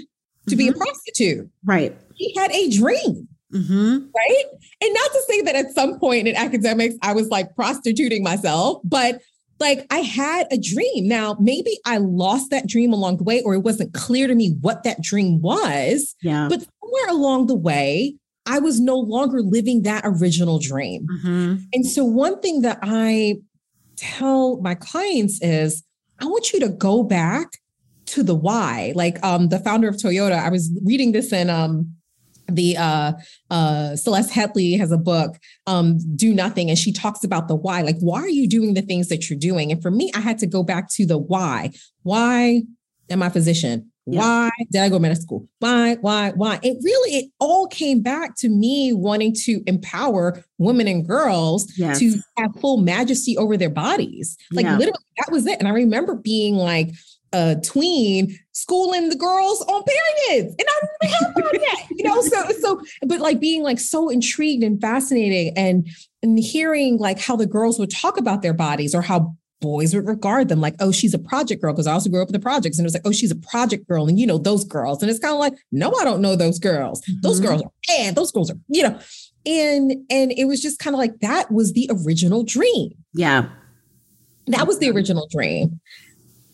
to mm-hmm. be a mm-hmm. prostitute. Right. He had a dream. Mm-hmm. Right. And not to say that at some point in academics, I was like prostituting myself, but like I had a dream. Now, maybe I lost that dream along the way, or it wasn't clear to me what that dream was. Yeah. But somewhere along the way, I was no longer living that original dream. Mm-hmm. And so, one thing that I tell my clients is I want you to go back to the why. Like um, the founder of Toyota, I was reading this in um, the uh, uh, Celeste Headlee has a book, um, Do Nothing, and she talks about the why. Like, why are you doing the things that you're doing? And for me, I had to go back to the why. Why am I a physician? Yeah. Why did I go to medical school? Why, why, why? It really, it all came back to me wanting to empower women and girls yes. to have full majesty over their bodies. Like yeah. literally, that was it. And I remember being like, a tween schooling the girls on periods and I didn't have one yet, you know. So so, but like being like so intrigued and fascinating, and and hearing like how the girls would talk about their bodies or how boys would regard them like, oh, she's a project girl. Cause I also grew up with the projects. And it was like, oh, she's a project girl. And you know, those girls. And it's kind of like, no, I don't know those girls. Mm-hmm. Those girls are and those girls are, you know. And and it was just kind of like that was the original dream. Yeah. That was the original dream.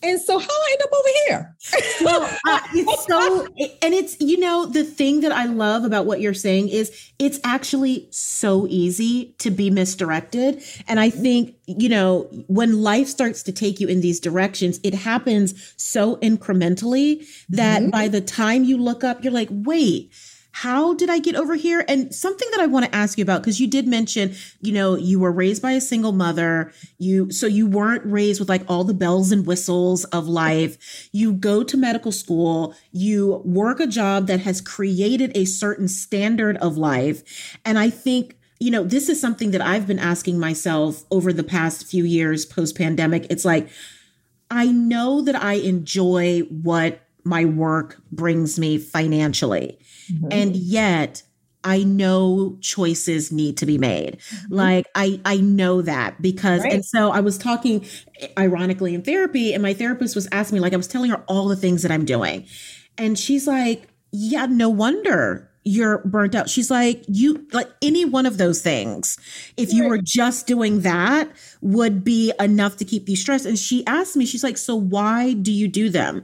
And so how I end up over here? well, uh, it's so, and it's, you know, the thing that I love about what you're saying is it's actually so easy to be misdirected. And I think, you know, when life starts to take you in these directions, it happens so incrementally that mm-hmm. by the time you look up, you're like, wait, how did I get over here? And something that I want to ask you about, because you did mention, you know, you were raised by a single mother. You, so you weren't raised with like all the bells and whistles of life. You go to medical school, you work a job that has created a certain standard of life. And I think, you know, this is something that I've been asking myself over the past few years post pandemic. It's like, I know that I enjoy what my work brings me financially. Mm-hmm. And yet I know choices need to be made. Mm-hmm. Like I I know that because right. and so I was talking ironically in therapy and my therapist was asking me like I was telling her all the things that I'm doing. And she's like, "Yeah, no wonder you're burnt out." She's like, "You like any one of those things if you were just doing that would be enough to keep you stressed." And she asked me, she's like, "So why do you do them?"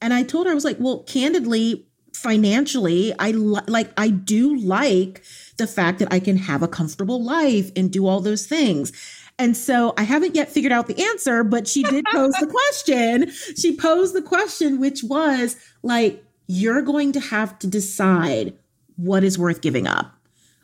And I told her I was like, "Well, candidly, financially i li- like i do like the fact that i can have a comfortable life and do all those things and so I haven't yet figured out the answer, but she did pose the question. She posed the question, which was like, you're going to have to decide what is worth giving up.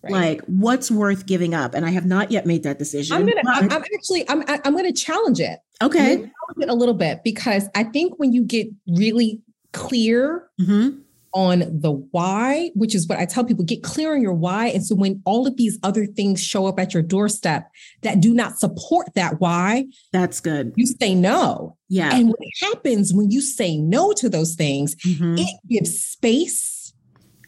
Right. Like what's worth giving up, and I have not yet made that decision. I'm gonna. But- I'm, actually. I'm. I'm gonna challenge it. Okay, challenge it a little bit because I think when you get really clear mm-hmm on the why, which is what I tell people get clear on your why. And so when all of these other things show up at your doorstep that do not support that why, that's good. You say no. Yeah. And what happens when you say no to those things, mm-hmm. it gives space.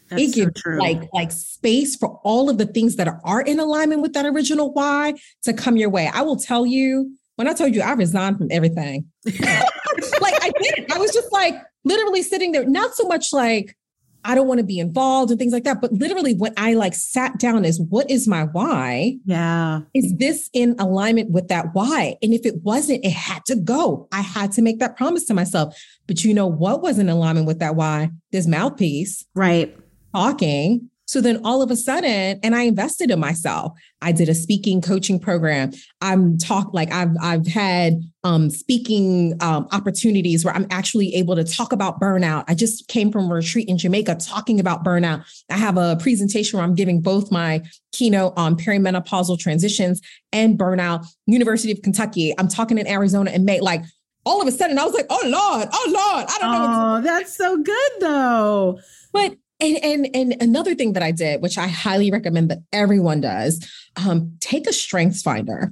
That's it gives so like like space for all of the things that are in alignment with that original why to come your way. I will tell you when I told you I resigned from everything. like I did. I was just like, literally sitting there, not so much like, I don't want to be involved and things like that. But literally, when I like sat down, is what is my why? Yeah. Is this in alignment with that why? And if it wasn't, it had to go. I had to make that promise to myself. But you know what was in alignment with that why? This mouthpiece. Right. talking. So then all of a sudden, and I invested in myself. I did a speaking coaching program. I'm talk like I've I've had um, speaking um, opportunities where I'm actually able to talk about burnout. I just came from a retreat in Jamaica talking about burnout. I have a presentation where I'm giving both my keynote on perimenopausal transitions and burnout. University of Kentucky. I'm talking in Arizona in May. Like all of a sudden, I was like, "Oh Lord, oh Lord, I don't know." Oh, that's so good though. But and, and and another thing that I did, which I highly recommend that everyone does, um, take a strengths finder.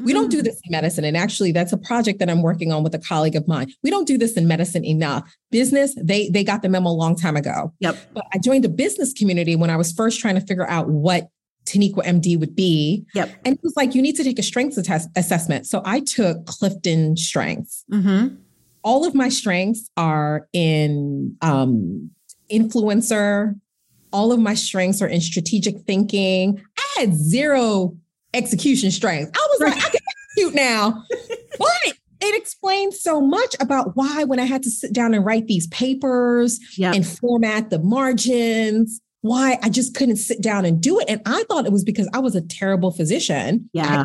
We don't do mm. this in medicine. And actually, that's a project that I'm working on with a colleague of mine. We don't do this in medicine enough. Business, they they got the memo a long time ago. Yep. But I joined the business community when I was first trying to figure out what Taniqua MD would be. Yep. And it was like, you need to take a strengths test assessment. So I took Clifton Strengths. Mm-hmm. All of my strengths are in um, influencer. All of my strengths are in strategic thinking. I had zero execution strength. I was like, I can execute now. but it explains so much about why when I had to sit down and write these papers yep. and format the margins, why I just couldn't sit down and do it. And I thought it was because I was a terrible physician, yeah.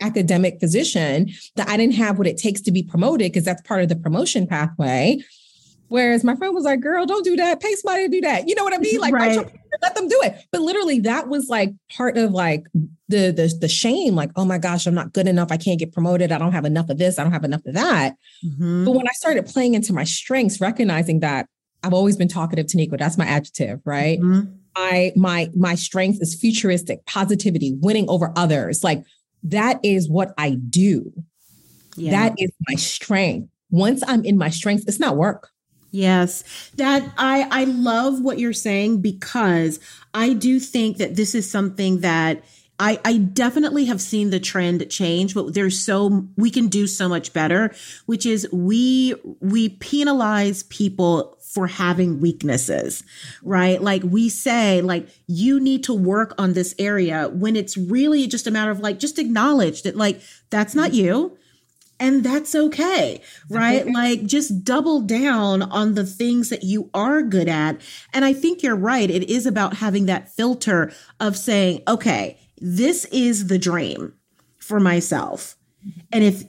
academic physician, that I didn't have what it takes to be promoted because that's part of the promotion pathway. Whereas my friend was like, girl, don't do that. Pay somebody to do that. You know what I mean? Like right. let them do it. But literally that was like part of like the, the the shame, like, oh my gosh, I'm not good enough. I can't get promoted. I don't have enough of this. I don't have enough of that. Mm-hmm. But when I started playing into my strengths, recognizing that I've always been talkative, Taniqua, that's my adjective, right? Mm-hmm. My my my strength is futuristic, positivity, winning over others. Like that is what I do. Yeah. That is my strength. Once I'm in my strengths, it's not work. Yes. That I I love what you're saying because I do think that this is something that I, I definitely have seen the trend change, but there's so we can do so much better, which is we we penalize people for having weaknesses, right? Like we say, like you need to work on this area when it's really just a matter of like just acknowledge that like that's not you and that's okay, right? like just double down on the things that you are good at. And I think you're right. It is about having that filter of saying, okay, this is the dream for myself. And if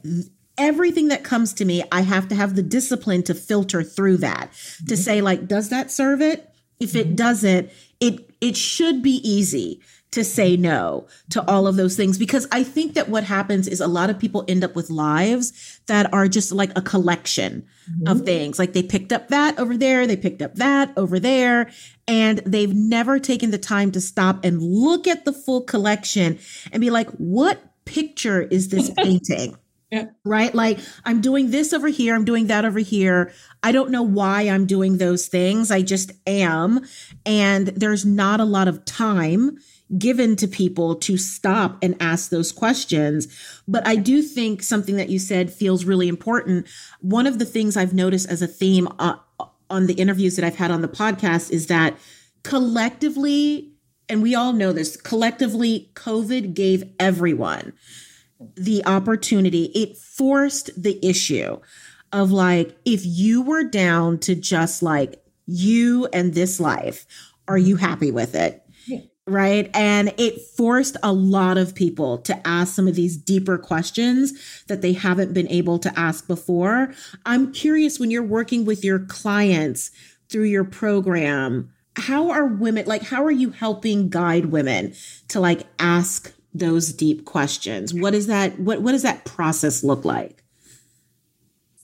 everything that comes to me, I have to have the discipline to filter through that to mm-hmm. say, like, does that serve it? If it mm-hmm. doesn't, it it should be easy to say no to all of those things because I think that what happens is a lot of people end up with lives that are just like a collection mm-hmm. of things. Like they picked up that over there, they picked up that over there, and they've never taken the time to stop and look at the full collection and be like, what picture is this painting? Yeah. Right? Like I'm doing this over here, I'm doing that over here. I don't know why I'm doing those things. I just am. And there's not a lot of time given to people to stop and ask those questions. But I do think something that you said feels really important. One of the things I've noticed as a theme uh, on the interviews that I've had on the podcast is that collectively, and we all know this, collectively, COVID gave everyone the opportunity, it forced the issue of like, if you were down to just like you and this life, are you happy with it? Right? And it forced a lot of people to ask some of these deeper questions that they haven't been able to ask before. I'm curious when you're working with your clients through your program, how are women like how are you helping guide women to like ask those deep questions? What is that what what does that process look like?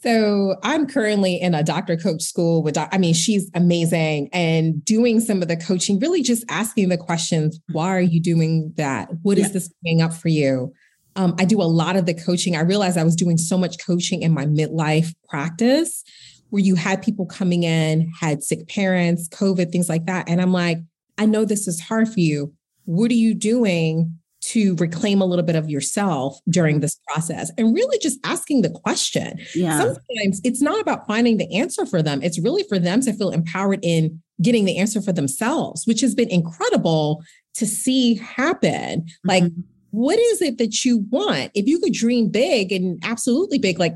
So I'm currently in a doctor coach school with, I mean, she's amazing and doing some of the coaching, really just asking the questions, why are you doing that? What is yeah. this bringing up for you? Um, I do a lot of the coaching. I realized I was doing so much coaching in my midlife practice where you had people coming in, had sick parents, COVID, things like that. And I'm like, I know this is hard for you. What are you doing to reclaim a little bit of yourself during this process and really just asking the question. Yeah. Sometimes it's not about finding the answer for them, it's really for them to feel empowered in getting the answer for themselves, which has been incredible to see happen. Mm-hmm. Like, what is it that you want? If you could dream big and absolutely big, like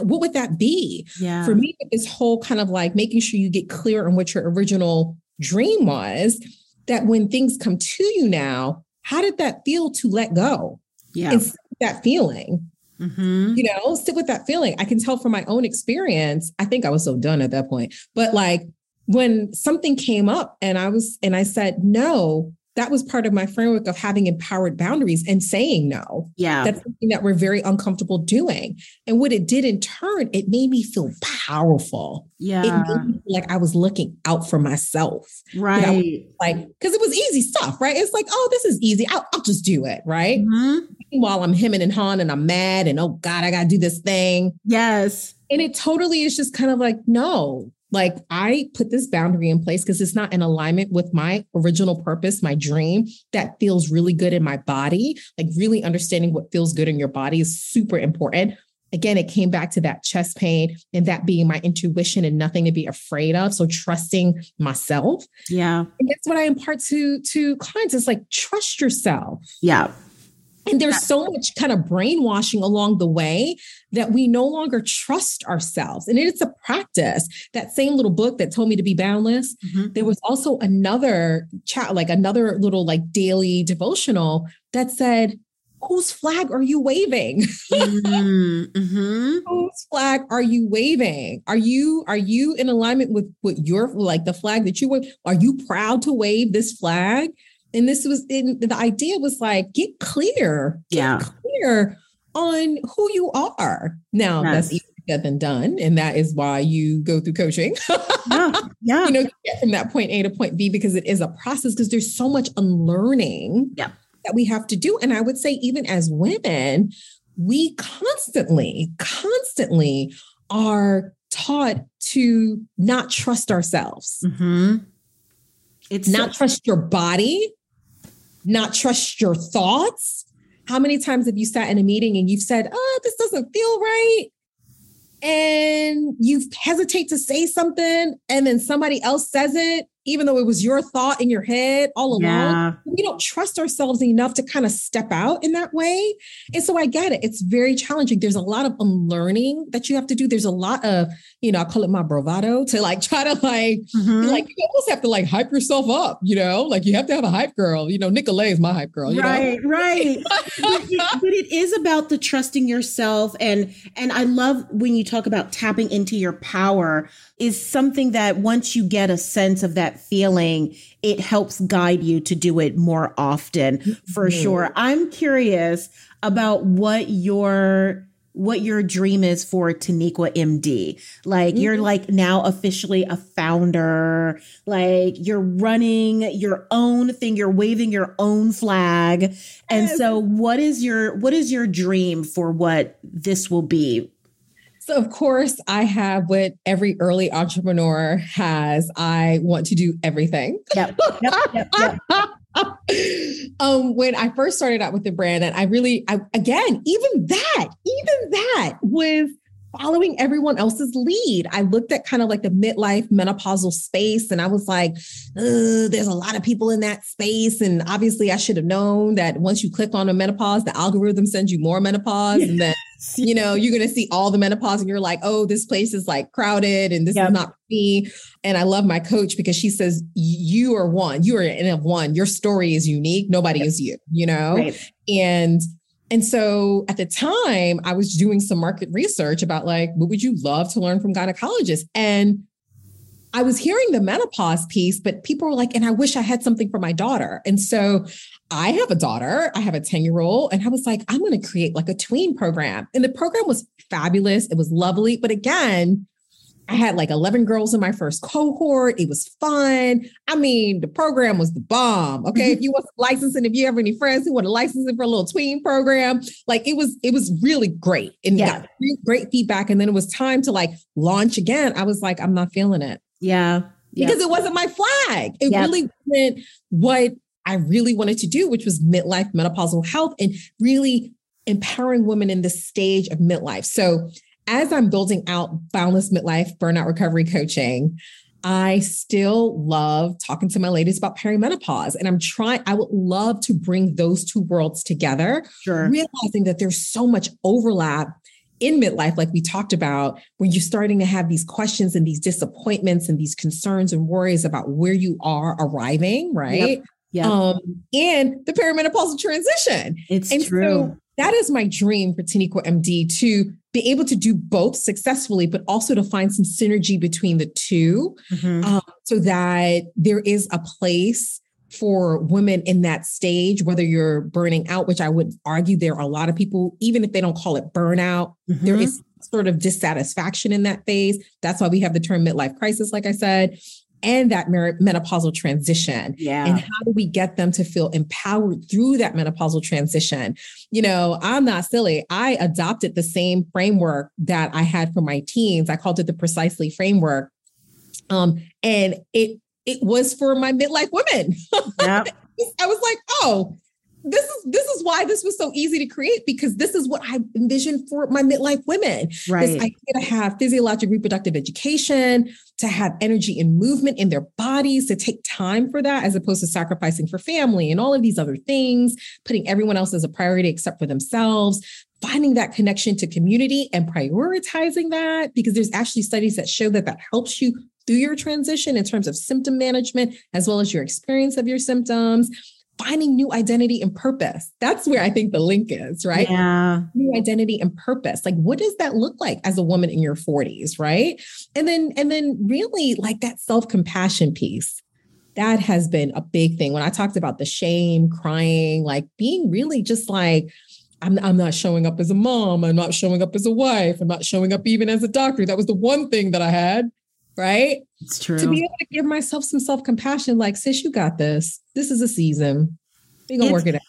what would that be? Yeah. For me, this whole kind of like making sure you get clear on what your original dream was that when things come to you now, how did that feel to let go? Yeah. And that feeling. Mm-hmm. You know, sit with that feeling. I can tell from my own experience. I think I was so done at that point. But like when something came up and I was, and I said, no, that was part of my framework of having empowered boundaries and saying no. Yeah. That's something that we're very uncomfortable doing. And what it did in turn, it made me feel powerful. Yeah. It made me feel like I was looking out for myself. right. Like, because it was easy stuff, right? It's like, oh, this is easy. I'll, I'll just do it, right? Mhm. While I'm hemming and hawing and I'm mad and oh God, I gotta do this thing. Yes. And it totally is just kind of like, no, like I put this boundary in place because it's not in alignment with my original purpose, my dream that feels really good in my body. Like really understanding what feels good in your body is super important. Again, it came back to that chest pain and that being my intuition and nothing to be afraid of. So trusting myself. Yeah. And that's what I impart to, to clients. It's like trust yourself. Yeah. And there's so much kind of brainwashing along the way that we no longer trust ourselves. And it's a practice. That same little book that told me to be boundless, Mhm. there was also another chat, like another little like daily devotional that said, Whose flag are you waving? Mm-hmm. Whose flag are you waving? Are you are you in alignment with what your like the flag that you wave? Are you proud to wave this flag? And this was in the idea was like get clear, get Yeah. clear on who you are. Now that's Yes. easier than done, and that is why you go through coaching. Yeah. Yeah. you know, from that point A to point B because it is a process because there's so much unlearning Yeah. that we have to do. And I would say, even as women, we constantly, constantly are taught to not trust ourselves, Mm-hmm. It's not so- trust your body, not trust your thoughts. How many times have you sat in a meeting and you've said, oh, this doesn't feel right? And you hesitate to say something, and then somebody else says it, even though it was your thought in your head all along. yeah. We don't trust ourselves enough to kind of step out in that way. And so I get it. It's very challenging. There's a lot of unlearning that you have to do. There's a lot of, you know, I call it my bravado to like try to like Mhm. like you almost have to like hype yourself up, you know, like you have to have a hype girl. You know, Nicolay is my hype girl. You right, right. but, it, but it is about the trusting yourself, and and I love when you talk about tapping into your power. Is something that once you get a sense of that feeling, it helps guide you to do it more often, for Mhm. sure. I'm curious about what your what your dream is for Taniqua MD. Like you're Mhm. like now officially a founder, like you're running your own thing, you're waving your own flag. And Yes. so what is your what is your dream for what this will be? So, of course, I have what every early entrepreneur has. I want to do everything. Yep. Yep. Yep. yep. um, when I first started out with the brand, and I really, I, again, even that, even that was following everyone else's lead. I looked at kind of like the midlife menopausal space, and I was like, there's a lot of people in that space. And obviously, I should have known that once you click on a menopause, the algorithm sends you more menopause, and then you know, you're going to see all the menopause and you're like, oh, this place is like crowded and this Yep. is not me. And I love my coach because she says, you are one, you are n of one. Your story is unique. Nobody is you, you know? Right. And and so at the time, I was doing some market research about like, what would you love to learn from gynecologists? And I was hearing the menopause piece, but people were like, and I wish I had something for my daughter. And so I have a daughter, I have a 10 year old, and I was like, I'm going to create like a tween program. And the program was fabulous. It was lovely. But again, I had like 11 girls in my first cohort. It was fun. I mean, the program was the bomb. Okay. Mm-hmm. if you want licensing, if you have any friends who want to license it for a little tween program, like it was, it was really great and Yeah. got great- great feedback. And then it was time to like launch again. I was like, I'm not feeling it Yeah. Because it wasn't my flag. It Yep. really wasn't what I really wanted to do, which was midlife menopausal health and really empowering women in this stage of midlife. So as I'm building out Boundless Midlife Burnout Recovery Coaching, I still love talking to my ladies about perimenopause. And I'm trying, I would love to bring those two worlds together sure. realizing that there's so much overlap in midlife, like we talked about, when you're starting to have these questions and these disappointments and these concerns and worries about where you are arriving, right? Yep. Yep. Um, and the perimenopausal transition. It's and true. So that is my dream for Taniqua MD to be able to do both successfully, but also to find some synergy between the 2 mm-hmm. um, so that there is a place for women in that stage, whether you're burning out, which I would argue there are a lot of people, even if they don't call it burnout, mm-hmm. there is sort of dissatisfaction in that phase. That's why we have the term midlife crisis, like I said, and that menopausal transition. Yeah. And how do we get them to feel empowered through that menopausal transition? You know, I'm not silly. I adopted the same framework that I had for my teens. I called it the precisely framework. Um, and it it was for my midlife women. Yeah. I was like, oh, this is this is why this was so easy to create because this is what I envisioned for my midlife women. Right. This idea to have physiologic reproductive education, to have energy and movement in their bodies, to take time for that as opposed to sacrificing for family and all of these other things, putting everyone else as a priority except for themselves, finding that connection to community and prioritizing that because there's actually studies that show that that helps you through your transition in terms of symptom management, as well as your experience of your symptoms, finding new identity and purpose. That's where I think the link is, right? Yeah. New identity and purpose. Like, what does that look like as a woman in your 40s, right? And then, and then really like that self-compassion piece that has been a big thing. When I talked about the shame, crying, like being really just like, I'm, I'm not showing up as a mom. I'm not showing up as a wife. I'm not showing up even as a doctor. That was the one thing that I had right? It's true. To be able to give myself some self compassion, like, sis, you got this. This is a season. We're going to work it out.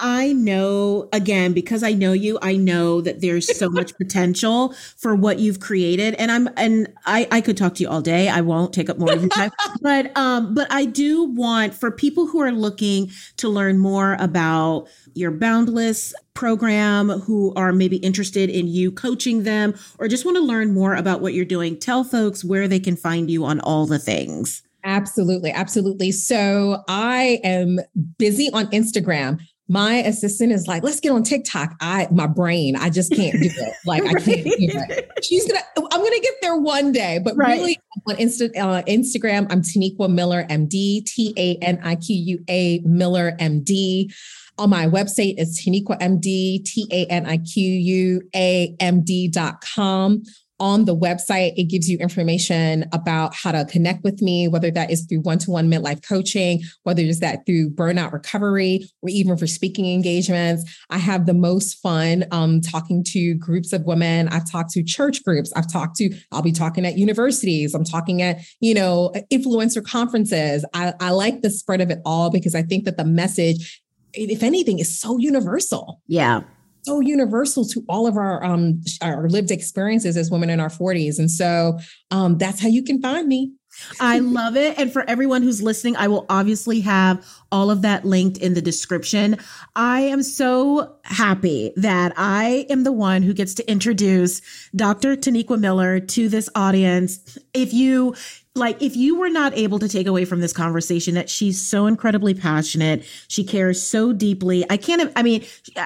I know again because I know you I know that there's so much potential for what you've created and I'm and I I could talk to you all day. I won't take up more of your time. But um but I do want for people who are looking to learn more about your boundless program who are maybe interested in you coaching them or just want to learn more about what you're doing tell folks where they can find you on all the things. Absolutely, absolutely. So I am busy on Instagram my assistant is like, let's get on TikTok. I my brain, I just can't do it. Like I can't do it. She's gonna, I'm gonna get there one day, but right. really on Insta, uh, Instagram, I'm Taniqua Miller MD, T A N I Q U A Miller MD. On my website is Taniqua MD, T A N I Q U A M D.com on the website, it gives you information about how to connect with me, whether that is through one to one midlife coaching, whether it's that through burnout recovery, or even for speaking engagements. I have the most fun um, talking to groups of women. I've talked to church groups. I've talked to, I'll be talking at universities. I'm talking at, you know, influencer conferences. I, I like the spread of it all because I think that the message, if anything, is so universal. Yeah so universal to all of our um our lived experiences as women in our 40s and so um that's how you can find me I love it. And for everyone who's listening, I will obviously have all of that linked in the description. I am so happy that I am the one who gets to introduce Dr. Taniqua Miller to this audience. If you like if you were not able to take away from this conversation that she's so incredibly passionate she cares so deeply i can't i mean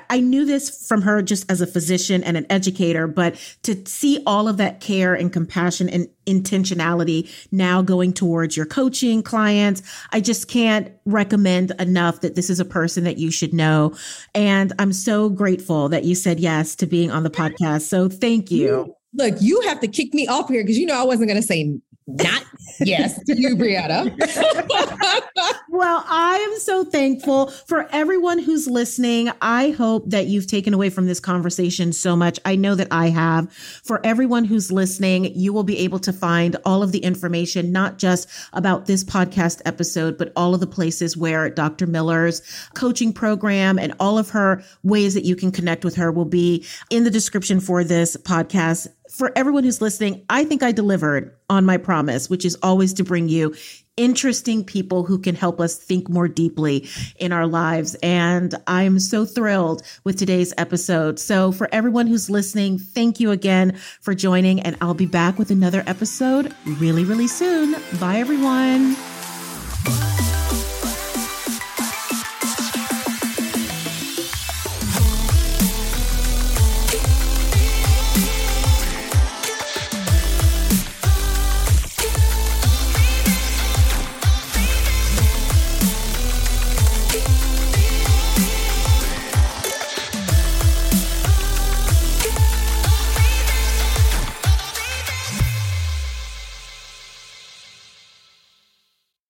i knew this from her just as a physician and an educator but to see all of that care and compassion and intentionality now going towards your coaching clients i just can't recommend enough that this is a person that you should know. And i'm so grateful that you said yes to being on the podcast so thank you. Look you have to kick me off here because you know i wasn't going to say not yes to you, Brianna. well, I am so thankful for everyone who's listening. I hope that you've taken away from this conversation so much. I know that I have. For everyone who's listening, you will be able to find all of the information, not just about this podcast episode, but all of the places where Dr. Miller's coaching program and all of her ways that you can connect with her will be in the description for this podcast for everyone who's listening, I think I delivered on my promise, which is always to bring you interesting people who can help us think more deeply in our lives. And I'm so thrilled with today's episode. So, for everyone who's listening, thank you again for joining. And I'll be back with another episode really, really soon. Bye, everyone.